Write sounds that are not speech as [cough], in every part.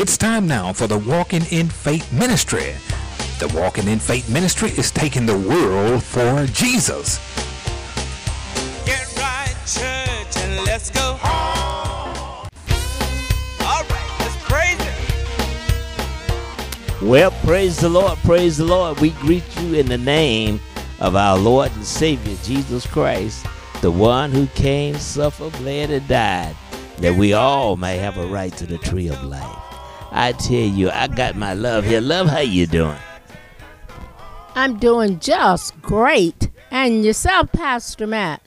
It's time now for the Walking in Faith Ministry. The Walking in Faith Ministry is taking the world for Jesus. Get right, church, and let's go home. All right, let's praise Him. Well, praise the Lord, praise the Lord. We greet you in the name of our Lord and Savior, Jesus Christ, the one who came, suffered, bled, and died, that we all may have a right to the tree of life. I tell you, I got my love here. Love, how you doing? I'm doing just great. And yourself, Pastor Matt?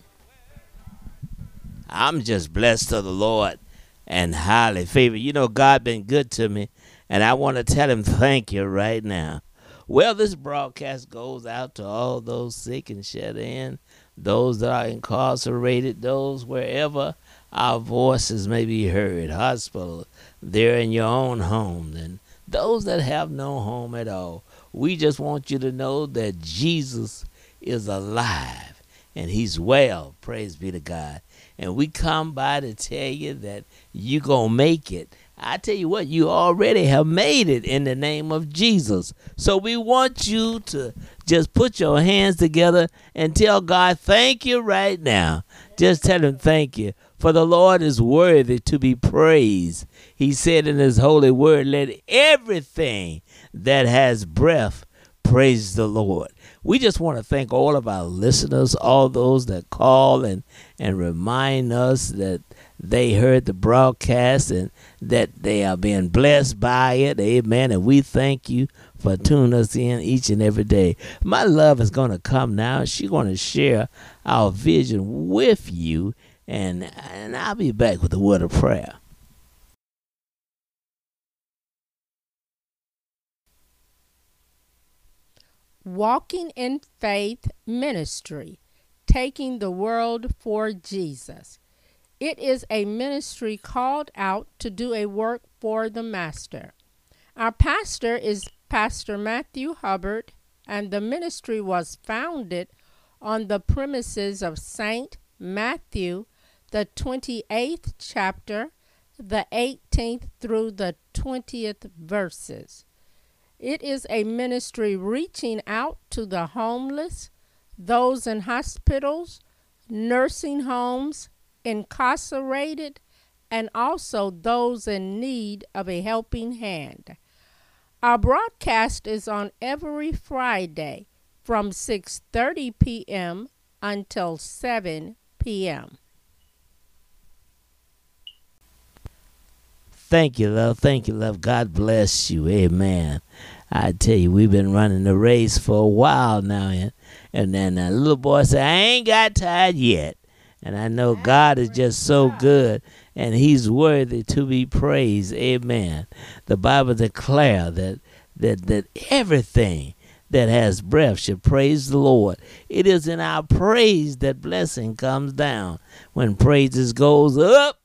I'm just blessed of the Lord and highly favored. You know, God been good to me, and I want to tell him thank you right now. Well, this broadcast goes out to all those sick and shut in, those that are incarcerated, those wherever our voices may be heard, hospital, there in your own home, and those that have no home at all. We just want you to know that Jesus is alive and he's well. Praise be to God. And we come by to tell you that you're going to make it. I tell you what, you already have made it in the name of Jesus. So we want you to just put your hands together and tell God, thank you right now. Just tell him thank you. For the Lord is worthy to be praised. He said in his holy word, let everything that has breath praise the Lord. We just want to thank all of our listeners, all those that call and, and remind us that they heard the broadcast and that they are being blessed by it. Amen. And we thank you for tuning us in each and every day. My love is going to come now. She's going to share our vision with you. And, and I'll be back with a word of prayer. Walking in Faith Ministry, taking the world for Jesus. It is a ministry called out to do a work for the Master. Our pastor is Pastor Matthew Hubbard, and the ministry was founded on the premises of St. Matthew, the 28th chapter, the 18th through the 20th verses. It is a ministry reaching out to the homeless, those in hospitals, nursing homes, incarcerated, and also those in need of a helping hand. Our broadcast is on every Friday from 6:30 p.m. until 7 p.m. Thank you, love. Thank you, love. God bless you. Amen. I tell you, we've been running the race for a while now, and and then the little boy said, "I ain't got tired yet." And I know God is just so good, and He's worthy to be praised. Amen. The Bible declare that that that everything that has breath should praise the Lord. It is in our praise that blessing comes down. When praises goes up,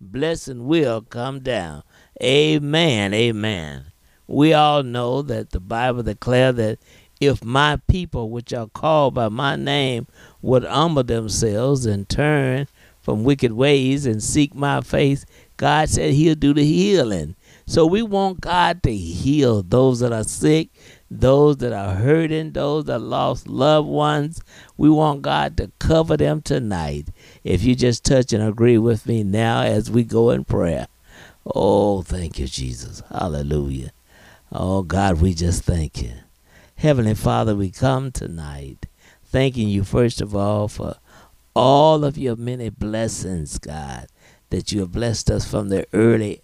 blessing will come down. Amen. Amen. We all know that the Bible declares that if my people, which are called by my name, would humble themselves and turn from wicked ways and seek my face, God said He'll do the healing. So we want God to heal those that are sick, those that are hurting, those that lost loved ones. We want God to cover them tonight. If you just touch and agree with me now as we go in prayer. Oh, thank you, Jesus. Hallelujah. Oh, God, we just thank you. Heavenly Father, we come tonight thanking you, first of all, for all of your many blessings, God, that you have blessed us from the early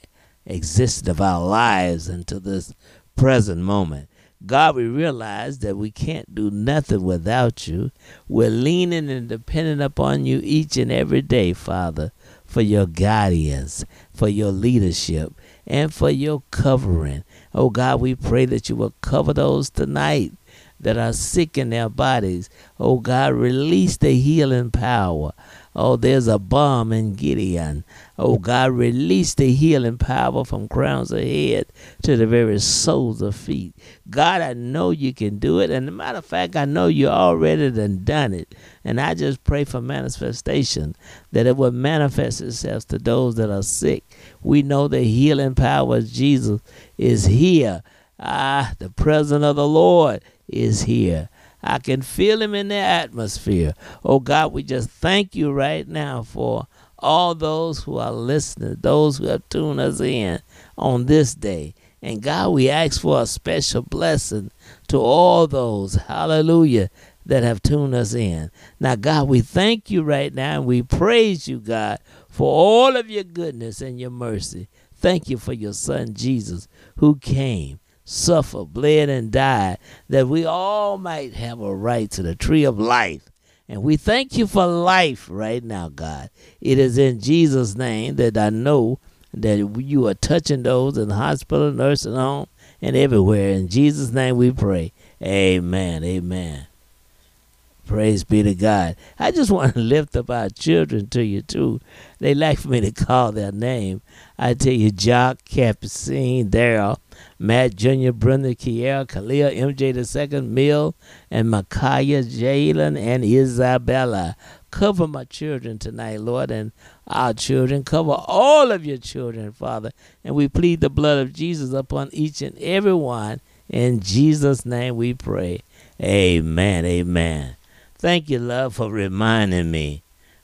existence of our lives until this present moment. God, we realize that we can't do nothing without you. We're leaning and depending upon you each and every day, Father, for your guidance, for your leadership, and for your covering. Oh God, we pray that you will cover those tonight that are sick in their bodies. Oh God, release the healing power. Oh, there's a balm in Gilead. Oh, God, release the healing power from crowns of head to the very soles of feet. God, I know you can do it. And a matter of fact, I know you already done done it. And I just pray for manifestation that it will manifest itself to those that are sick. We know the healing power of Jesus is here. Ah, the presence of the Lord is here. I can feel him in the atmosphere. Oh God, we just thank you right now for all those who are listening, those who have tuned us in on this day. And God, we ask for a special blessing to all those, hallelujah, that have tuned us in. Now, God, we thank you right now and we praise you, God, for all of your goodness and your mercy. Thank you for your son, Jesus, who came suffered, bled, and died, that we all might have a right to the tree of life. And we thank you for life right now, God. It is in Jesus' name that I know that you are touching those in the hospital, nursing home, and everywhere. In Jesus' name we pray. Amen. Amen. Praise be to God. I just want to [laughs] lift up our children to you, too. They like for me to call their name. I tell you, Jock, Capucine, Daryl, Matt Jr., Brenda, Kiera, Khalil, MJ the second, Mill, and Micaiah, Jalen, and Isabella. Cover my children tonight, Lord, and our children. Cover all of your children, Father. And we plead the blood of Jesus upon each and every one. In Jesus' name we pray. Amen. Amen. Thank you, love, for reminding me.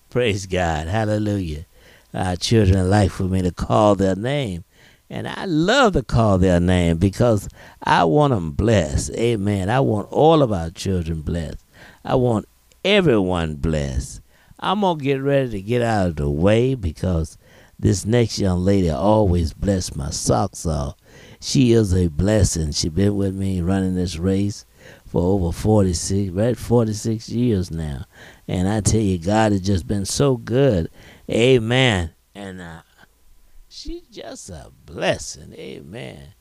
Praise God. Hallelujah. Our children like for me to call their name. And I love to call their name because I want them blessed. Amen. I want all of our children blessed. I want everyone blessed. I'm going to get ready to get out of the way because this next young lady always bless my socks off. She is a blessing. She been with me running this race for over 46, right, 46 years now. And I tell you, God has just been so good. Amen. And uh, she's just a blessing. Amen.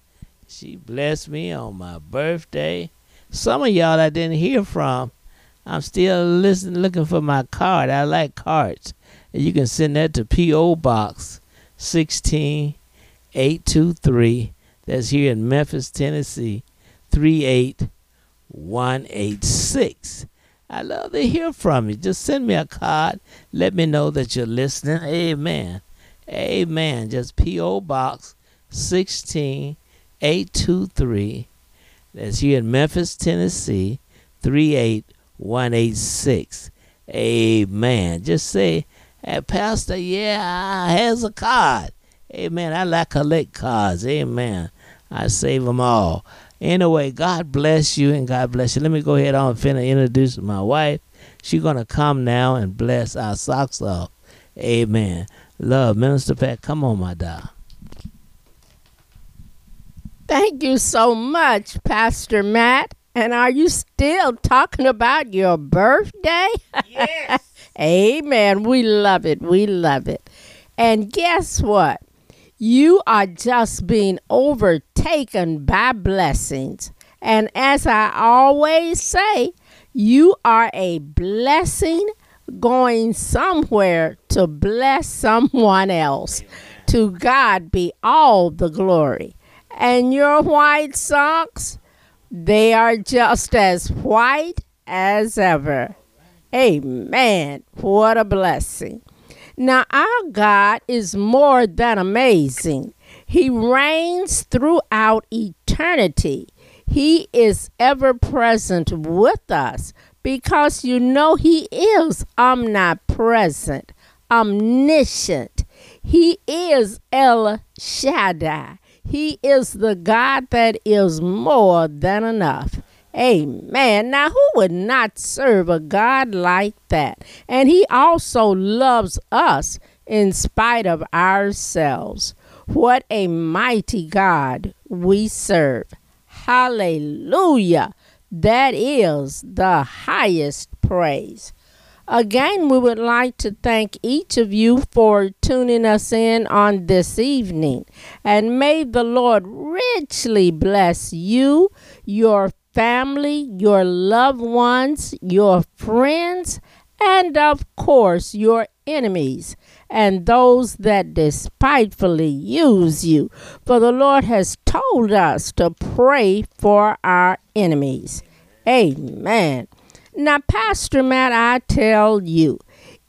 She blessed me on my birthday. Some of y'all I didn't hear from, I'm still listening, looking for my card. I like cards. And you can send that to P.O. Box 16823. That's here in Memphis, Tennessee. 38 186. I love to hear from you. Just send me a card. Let me know that you're listening. Amen. Amen. Just P.O. Box 16823. That's here in Memphis, Tennessee 38186. Amen. Just say, hey, Pastor, yeah, here's a card. Amen. I like collect cards. Amen. I save them all. Anyway, God bless you and God bless you. Let me go ahead on and finish introduce my wife. She's gonna come now and bless our socks off. Amen. Love, Minister Pat. Come on, my doll. Thank you so much, Pastor Matt. And are you still talking about your birthday? Yes. [laughs] Amen. We love it. We love it. And guess what? You are just being overtaken by blessings. And as I always say, you are a blessing going somewhere to bless someone else. To God be all the glory. And your white socks, they are just as white as ever. Amen. What a blessing. Now, our God is more than amazing. He reigns throughout eternity. He is ever present with us because you know He is omnipresent, omniscient. He is El Shaddai. He is the God that is more than enough. Amen. Now, who would not serve a God like that? And He also loves us in spite of ourselves. What a mighty God we serve. Hallelujah. That is the highest praise. Again, we would like to thank each of you for tuning us in on this evening. And may the Lord richly bless you, your family, your loved ones, your friends, and of course, your enemies and those that despitefully use you. For the Lord has told us to pray for our enemies. Amen. Now, Pastor Matt, I tell you,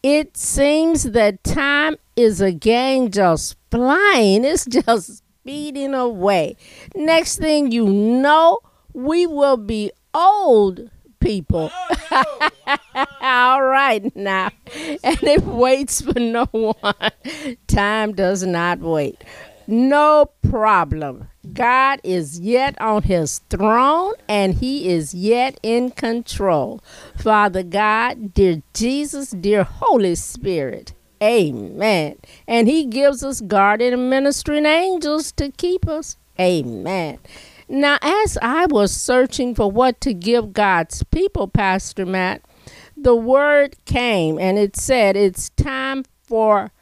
it seems that time is again just flying. It's just speeding away. Next thing you know, we will be old people. Oh, [laughs] All right now. And it waits for no one. Time does not wait. No problem. God is yet on his throne and he is yet in control. Father God, dear Jesus, dear Holy Spirit. Amen. And he gives us guardian and ministering angels to keep us. Amen. Now, as I was searching for what to give God's people, Pastor Matt, the word came and it said it's time for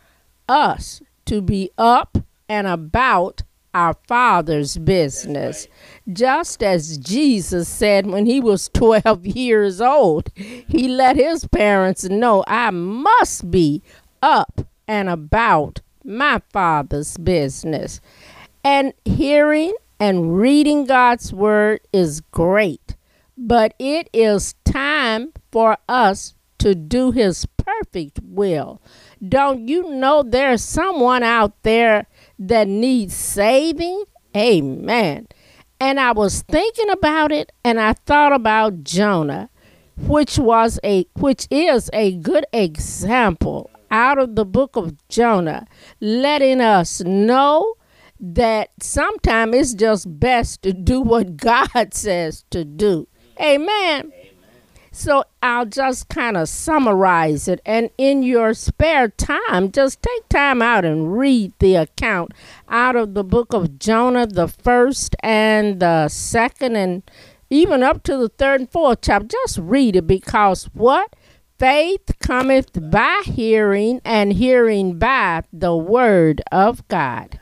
us to be up and about our Father's business. Just as Jesus said when he was [laughs] 12 years old, he let his parents know, I must be up and about my Father's business. And hearing and reading God's Word is great, but it is time for us to do His perfect will. Don't you know there's someone out there that needs saving? Amen. And I was thinking about it and I thought about Jonah, which was a which is a good example out of the book of Jonah, letting us know that sometimes it's just best to do what [laughs] God says to do. Amen. So I'll just kind of summarize it. And in your spare time, just take time out and read the account out of the book of Jonah, the first and the second, and even up to the third and fourth chapter. Just read it because what? Faith cometh by hearing, and hearing by the word of God.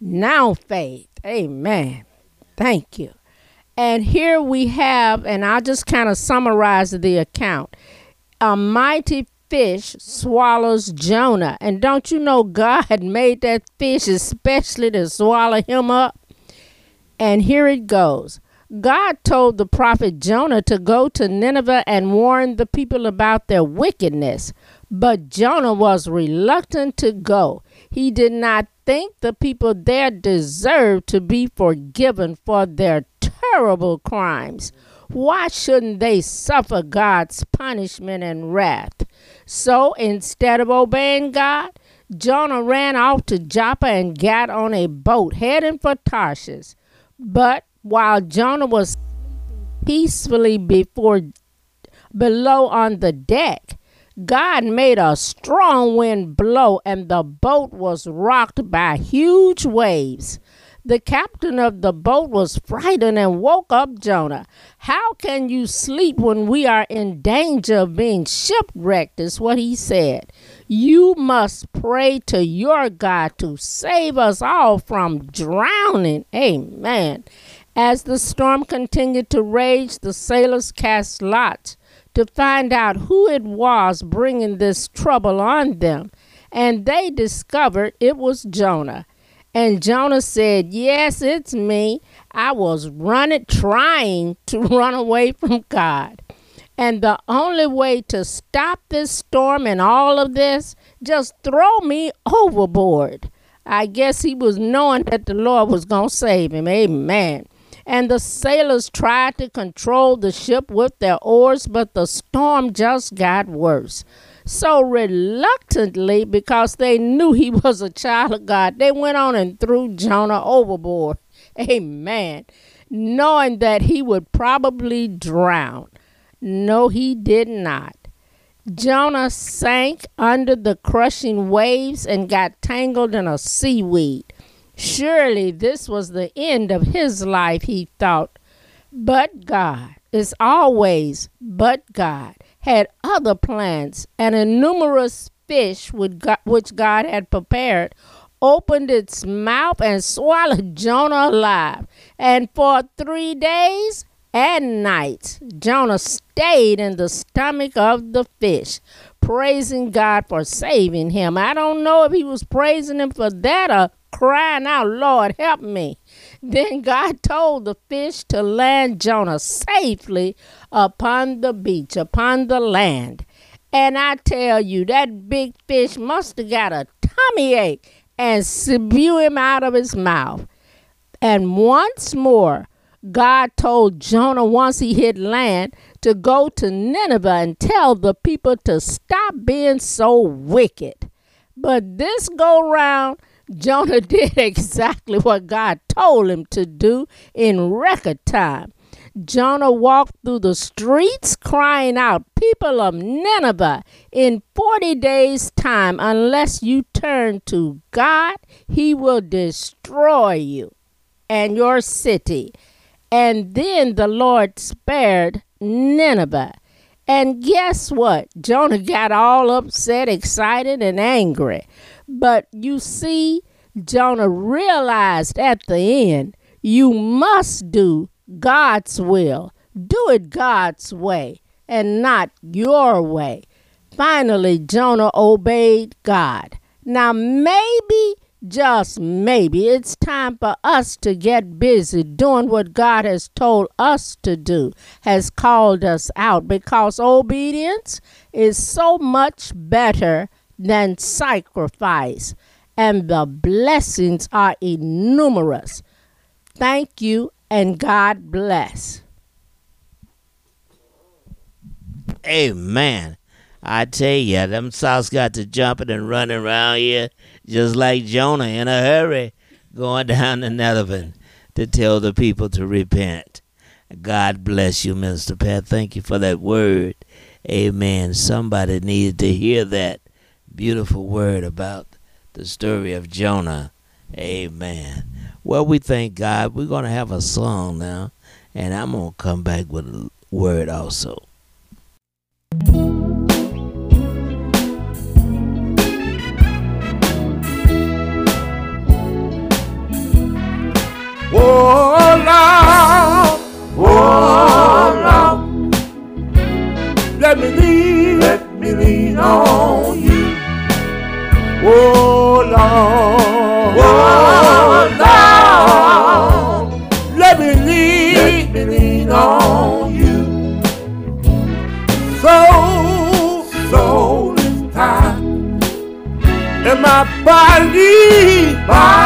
Now, faith. Amen. Thank you. And here we have, and I'll just kind of summarize the account. A mighty fish swallows Jonah. And don't you know God had [laughs] made that fish especially to swallow him up? And here it goes. God told the prophet Jonah to go to Nineveh and warn the people about their wickedness. But Jonah was reluctant to go. He did not think the people there deserve to be forgiven for their terrible crimes. Why shouldn't they suffer God's punishment and wrath? So instead of obeying God, Jonah ran off to Joppa and got on a boat heading for Tarshish. But while Jonah was sleeping peacefully before below on the deck, God made a strong wind blow and the boat was rocked by huge waves. The captain of the boat was frightened and woke up Jonah. How can you sleep when we are in danger of being shipwrecked? Is what he said. You must pray to your God to save us all from drowning. Amen. As the storm continued to rage, the sailors cast lots to find out who it was bringing this trouble on them. And they discovered it was Jonah. And Jonah said, Yes, it's me. I was running, trying to [laughs] run away from God. And the only way to stop this storm and all of this, just throw me overboard. I guess he was knowing that the Lord was going to save him. Amen. And the sailors tried to control the ship with their oars, but the storm just got worse. So reluctantly, because they knew he [laughs] was a child of God, they went on and threw Jonah overboard. Amen. Knowing that he would probably drown. No, he did not. Jonah sank under the crushing waves and got tangled in a seaweed. Surely this was the end of his life, he thought. But God is always but God had other plans, and a numerous fish which God had prepared opened its mouth and swallowed Jonah alive. And for three days and nights, Jonah stayed in the stomach of the fish. Praising God for saving him. I don't know if he was praising him for that or crying out, Lord, help me. [laughs] Then God told the fish to land Jonah safely upon the beach, upon the land. And I tell you, that big fish must have got a tummy ache and spew him out of his mouth. And once more, God told Jonah once he hit land to go to Nineveh and tell the people to stop being so wicked. But this go round, Jonah [laughs] did exactly what God told him to do in record time. Jonah walked through the streets crying out, People of Nineveh, in 40 days' time, unless you turn to God, he will destroy you and your city. And then the Lord spared Nineveh. And guess what? Jonah got all upset, excited, and angry. But you see, Jonah realized at the end, you must do God's will. Do it God's way and not your way. Finally, Jonah obeyed God. Now, maybe, just maybe, it's time for us to get busy doing what God has told us to do, has called us out, because obedience is so much better than sacrifice, and the blessings are innumerous. Thank you and God bless. Amen. I tell you, them souths got to jumping and running around here just like Jonah in a hurry, going down to Nineveh to tell the people to repent. God bless you, Minister Pat. Thank you for that word. Amen. Somebody needed to hear that beautiful word about the story of Jonah. Amen. Well, we thank God. We're going to have a song now, and I'm going to come back with a word also. Oh Lord, oh Lord, let me lean, let me lean on you. Oh Lord, oh Lord, let me lean, let me lean on you. Soul, soul is tired, and my body, body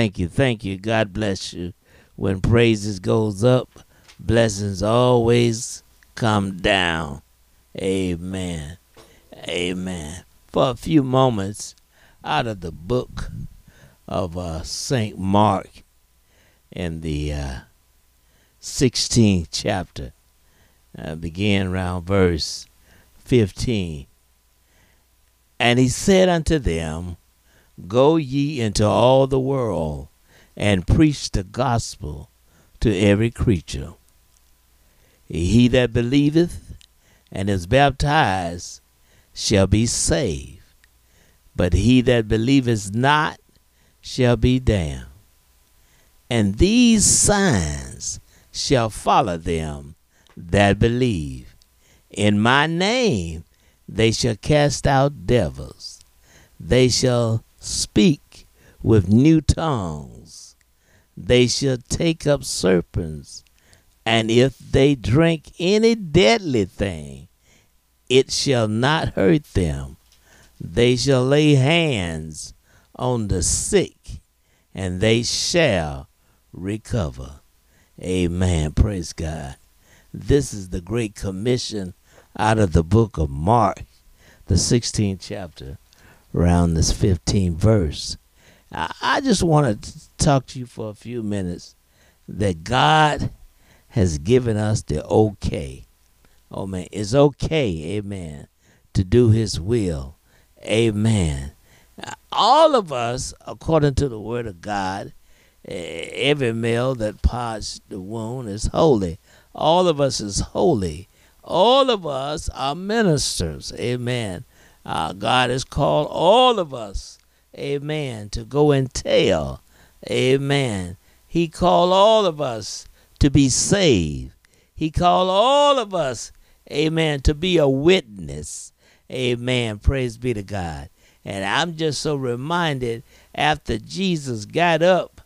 Thank you, thank you. God bless you. When praises goes up, blessings always come down. Amen. Amen. For a few moments out of the book of uh, St. Mark in the uh, 16th chapter, uh, begin around verse 15. And he said unto them, Go ye into all the world and preach the gospel to every creature. He that believeth and is baptized shall be saved, but he that believeth not shall be damned. And these signs shall follow them that believe. In my name they shall cast out devils. They shall speak with new tongues. They shall take up serpents, and if they drink any deadly thing, it shall not hurt them. They shall lay hands on the sick, and they shall recover. Amen. Praise God. This is the Great Commission out of the book of Mark, the 16th chapter around this 15th verse. I, just want to talk to you for a few minutes that God has given us the okay Oh man, it's okay, amen, to do his will. Amen. All of us, according to the word of God, every male that parts the womb is holy. All of us is holy. All of us are ministers. Amen. Uh, God has called all of us, amen, to go and tell. Amen. He called all of us to be saved. He called all of us, amen, to be a witness. Amen. Praise be to God. And I'm just so reminded after Jesus got up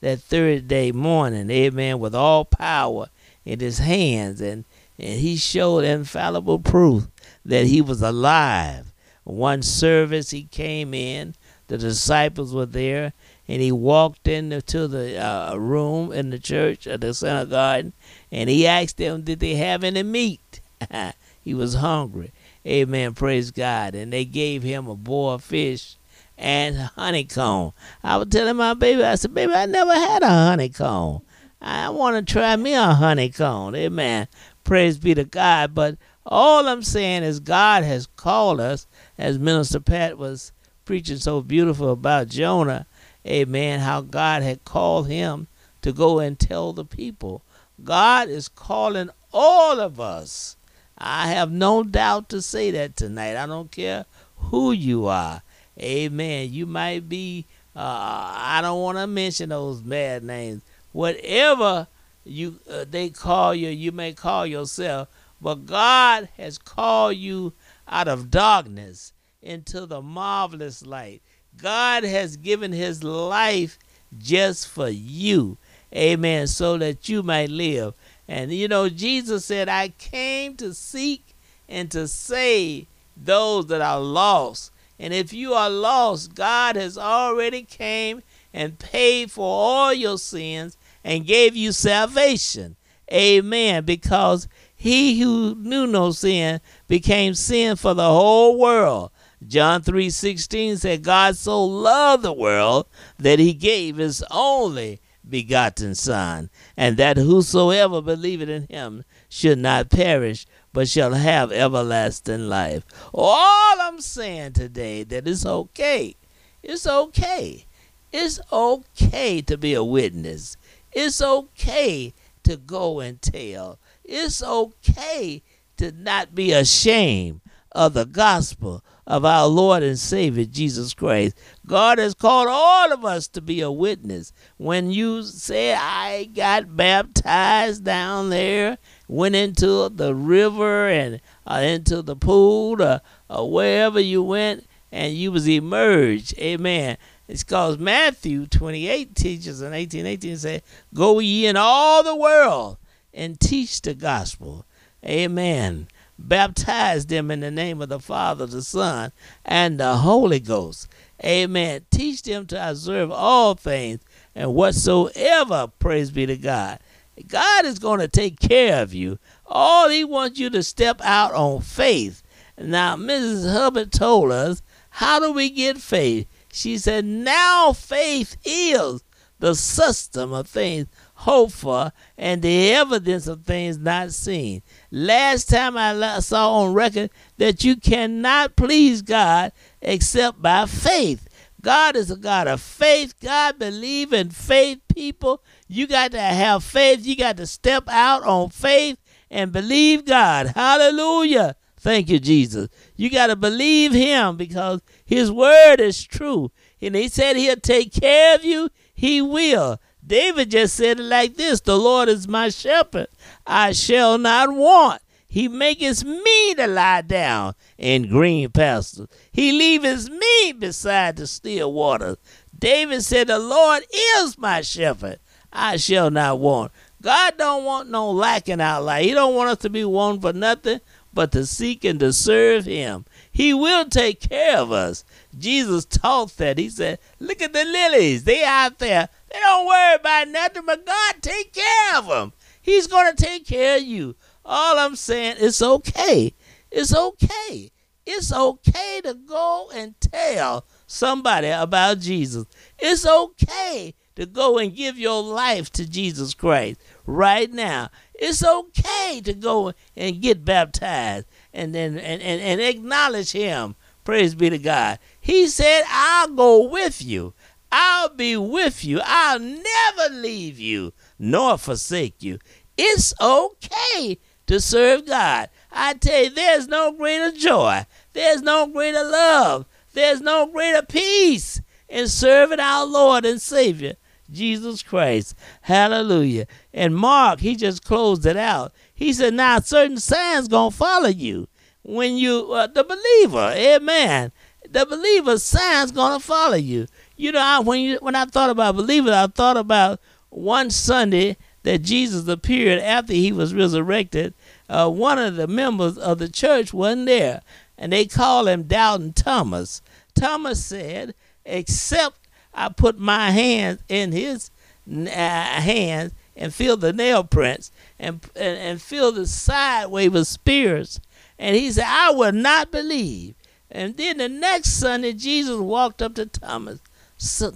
that third day morning, amen, with all power in his hands, and, and he showed infallible proof that he was alive. One service he came in, the disciples were there, and he walked into the uh, room in the church of the synagogue, and he asked them, Did they have any meat? [laughs] he was hungry. Amen. Praise God. And they gave him a boiled fish and honeycomb. I was telling my baby, I said, Baby, I never had a honeycomb. I want to try me a honeycomb. Amen. Praise be to God. But all I'm saying is God has called us, as Minister Pat was preaching so beautiful about Jonah. Amen. How God had called him to go and tell the people. God is calling all of us I have no doubt to say that tonight. I don't care who you are. Amen. You might be, uh, I don't want to mention those bad names. Whatever you uh, they call you, you may call yourself. But God has called you out of darkness into the marvelous light. God has given his life just for you. Amen. So that you might live. And you know, Jesus said, I came to seek and to save those that are lost. And if you are lost, God has already came and paid for all your sins and gave you salvation. Amen. Because he who knew no sin became sin for the whole world. John 3:16 said God so loved the world that he gave his only begotten Son, and that whosoever believeth in him should not perish, but shall have everlasting life. All I'm saying today that it's okay. It's okay. It's okay to be a witness. It's okay to go and tell. It's okay to not be ashamed of the gospel of our Lord and Savior Jesus Christ. God has called all of us to be a witness. When you say, I got baptized down there, went into the river and uh, into the pool or, or wherever you went, and you was emerged, amen. It's because Matthew 28 teaches in 1818 say, Go ye in all the world and teach the gospel. Amen baptize them in the name of the Father, the Son, and the Holy Ghost. Amen. Teach them to observe all things and whatsoever, praise be to God. God is going to take care of you. All He wants you to step out on faith. Now, Mrs. Hubbard told us, How do we get faith? She said, Now faith is the system of things hoped for and the evidence of things not seen. Last time I saw on record that you cannot please God except by faith. God is a God of faith. God believe in faith, people. You got to have faith. You got to step out on faith and believe God. Hallelujah. Thank you, Jesus. You got to believe Him because His word is true. And He said He'll take care of you. He will. David just said it like this The Lord is my shepherd, I shall not want. He maketh me to lie down in green pastures. He leaveth me beside the still waters. David said, The Lord is my shepherd. I shall not want. God don't want no lack in our life. He don't want us to be one for nothing but to seek and to serve him. He will take care of us. Jesus taught that. He said, Look at the lilies. They out there they don't worry about nothing, but God take care of them. He's going to take care of you. All I'm saying, it's okay. It's okay. It's okay to go and tell somebody about Jesus. It's okay to go and give your life to Jesus Christ right now. It's okay to go and get baptized and then and, and, and acknowledge him. Praise be to God. He said, I'll go with you. I'll be with you. I'll never leave you nor forsake you. It's okay to serve God. I tell you, there's no greater joy. There's no greater love. There's no greater peace in serving our Lord and Savior, Jesus Christ. Hallelujah. And Mark, he just closed it out. He said, now certain signs to follow you when you, uh, the believer, amen. The believer signs to follow you. You know, I, when you when I thought about believer, I thought about one Sunday that Jesus appeared after he was resurrected. Uh, one of the members of the church wasn't there, and they called him Doubting Thomas. Thomas said, "Except I put my hands in his uh, hands and feel the nail prints and, and and feel the side wave of spears," and he said, "I will not believe." And then the next Sunday, Jesus walked up to Thomas.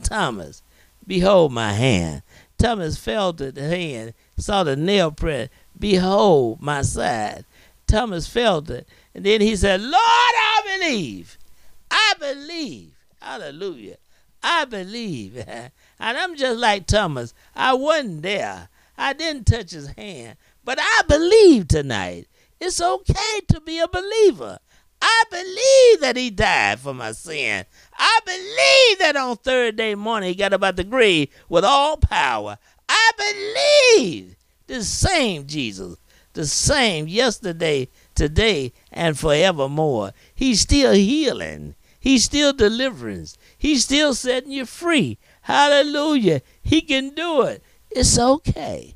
Thomas, behold my hand. Thomas felt the hand, saw the nail print. Behold my side. Thomas felt it. And then he said, Lord, I believe. I believe. Hallelujah. I believe. [laughs] and I'm just like Thomas. I wasn't there. I didn't touch his hand. But I believe tonight. It's okay to be a believer. I believe that he died for my sin. I believe that on third day morning he got about the grave with all power. I believe the same Jesus, the same yesterday, today, and forevermore. He's still healing. He's still deliverance. He's still setting you free. Hallelujah. He can do it. It's okay.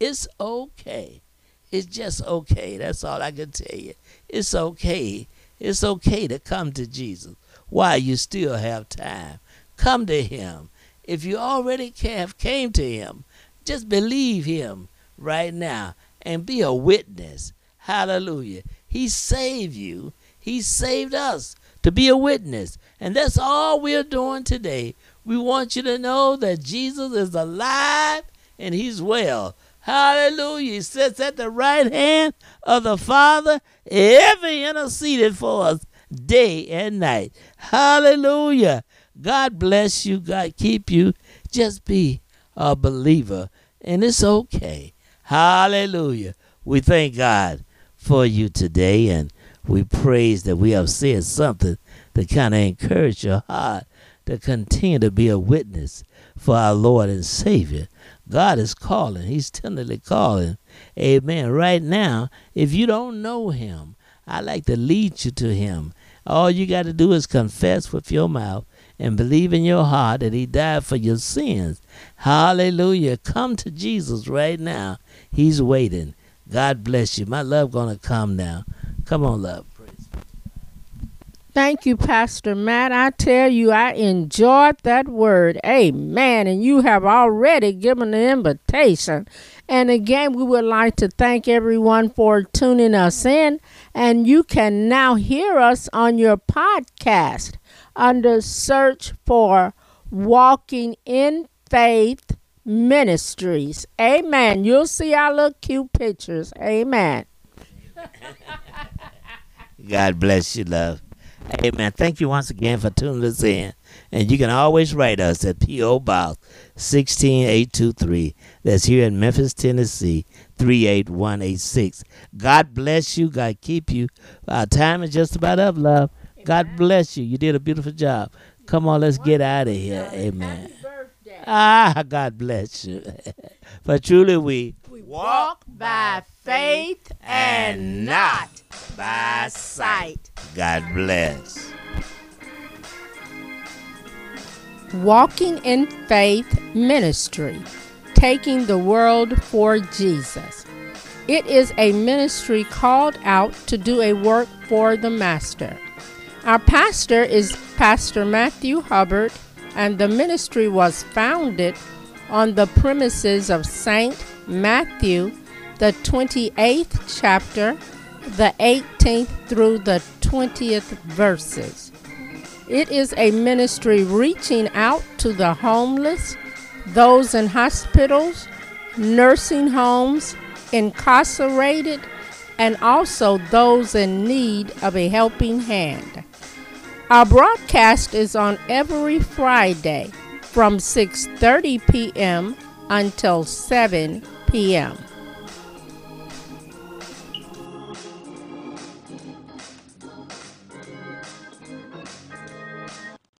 It's okay. It's just okay. That's all I can tell you. It's okay. It's okay to come to Jesus while you still have time. Come to Him. If you already have came to Him, just believe Him right now and be a witness. Hallelujah. He saved you. He saved us to be a witness. And that's all we're doing today. We want you to know that Jesus is alive and He's well. Hallelujah. He sits at the right hand of the Father, ever interceded for us day and night. Hallelujah. God bless you. God keep you. Just be a believer, and it's okay. Hallelujah. We thank God for you today, and we praise that we have said something to kind of encourage your heart to continue to be a witness for our Lord and Savior. God is calling. He's tenderly calling. Amen. Right now, if you don't know Him, I like to lead you to Him. All you got to do is confess with your mouth and believe in your heart that He died for your sins. Hallelujah. Come to Jesus right now. He's waiting. God bless you. My love gonna come now. Come on, love. Thank you, Pastor Matt. I tell you, I enjoyed that word. Amen. And you have already given the invitation. And again, we would like to thank everyone for tuning us in. And you can now hear us on your podcast under search for Walking in Faith Ministries. Amen. You'll see our little cute pictures. Amen. God bless you, love. Amen. Thank you once again for tuning us in. And you can always write us at P.O. Box 16823. That's here in Memphis, Tennessee, 38186. God bless you. God keep you. Our time is just about up, love. God bless you. You did a beautiful job. Come on, let's get out of here. Amen. Ah, God bless you. [laughs] For truly, we Walk by faith and not by sight. God bless. Walking in Faith Ministry, taking the world for Jesus. It is a ministry called out to do a work for the Master. Our pastor is Pastor Matthew Hubbard, and the ministry was founded on the premises of St. Matthew, the 28th chapter, the 18th through the 20th verses. It is a ministry reaching out to the homeless, those in hospitals, nursing homes, incarcerated, and also those in need of a helping hand. Our broadcast is on every Friday from 6:30 p.m. until 7 p.m.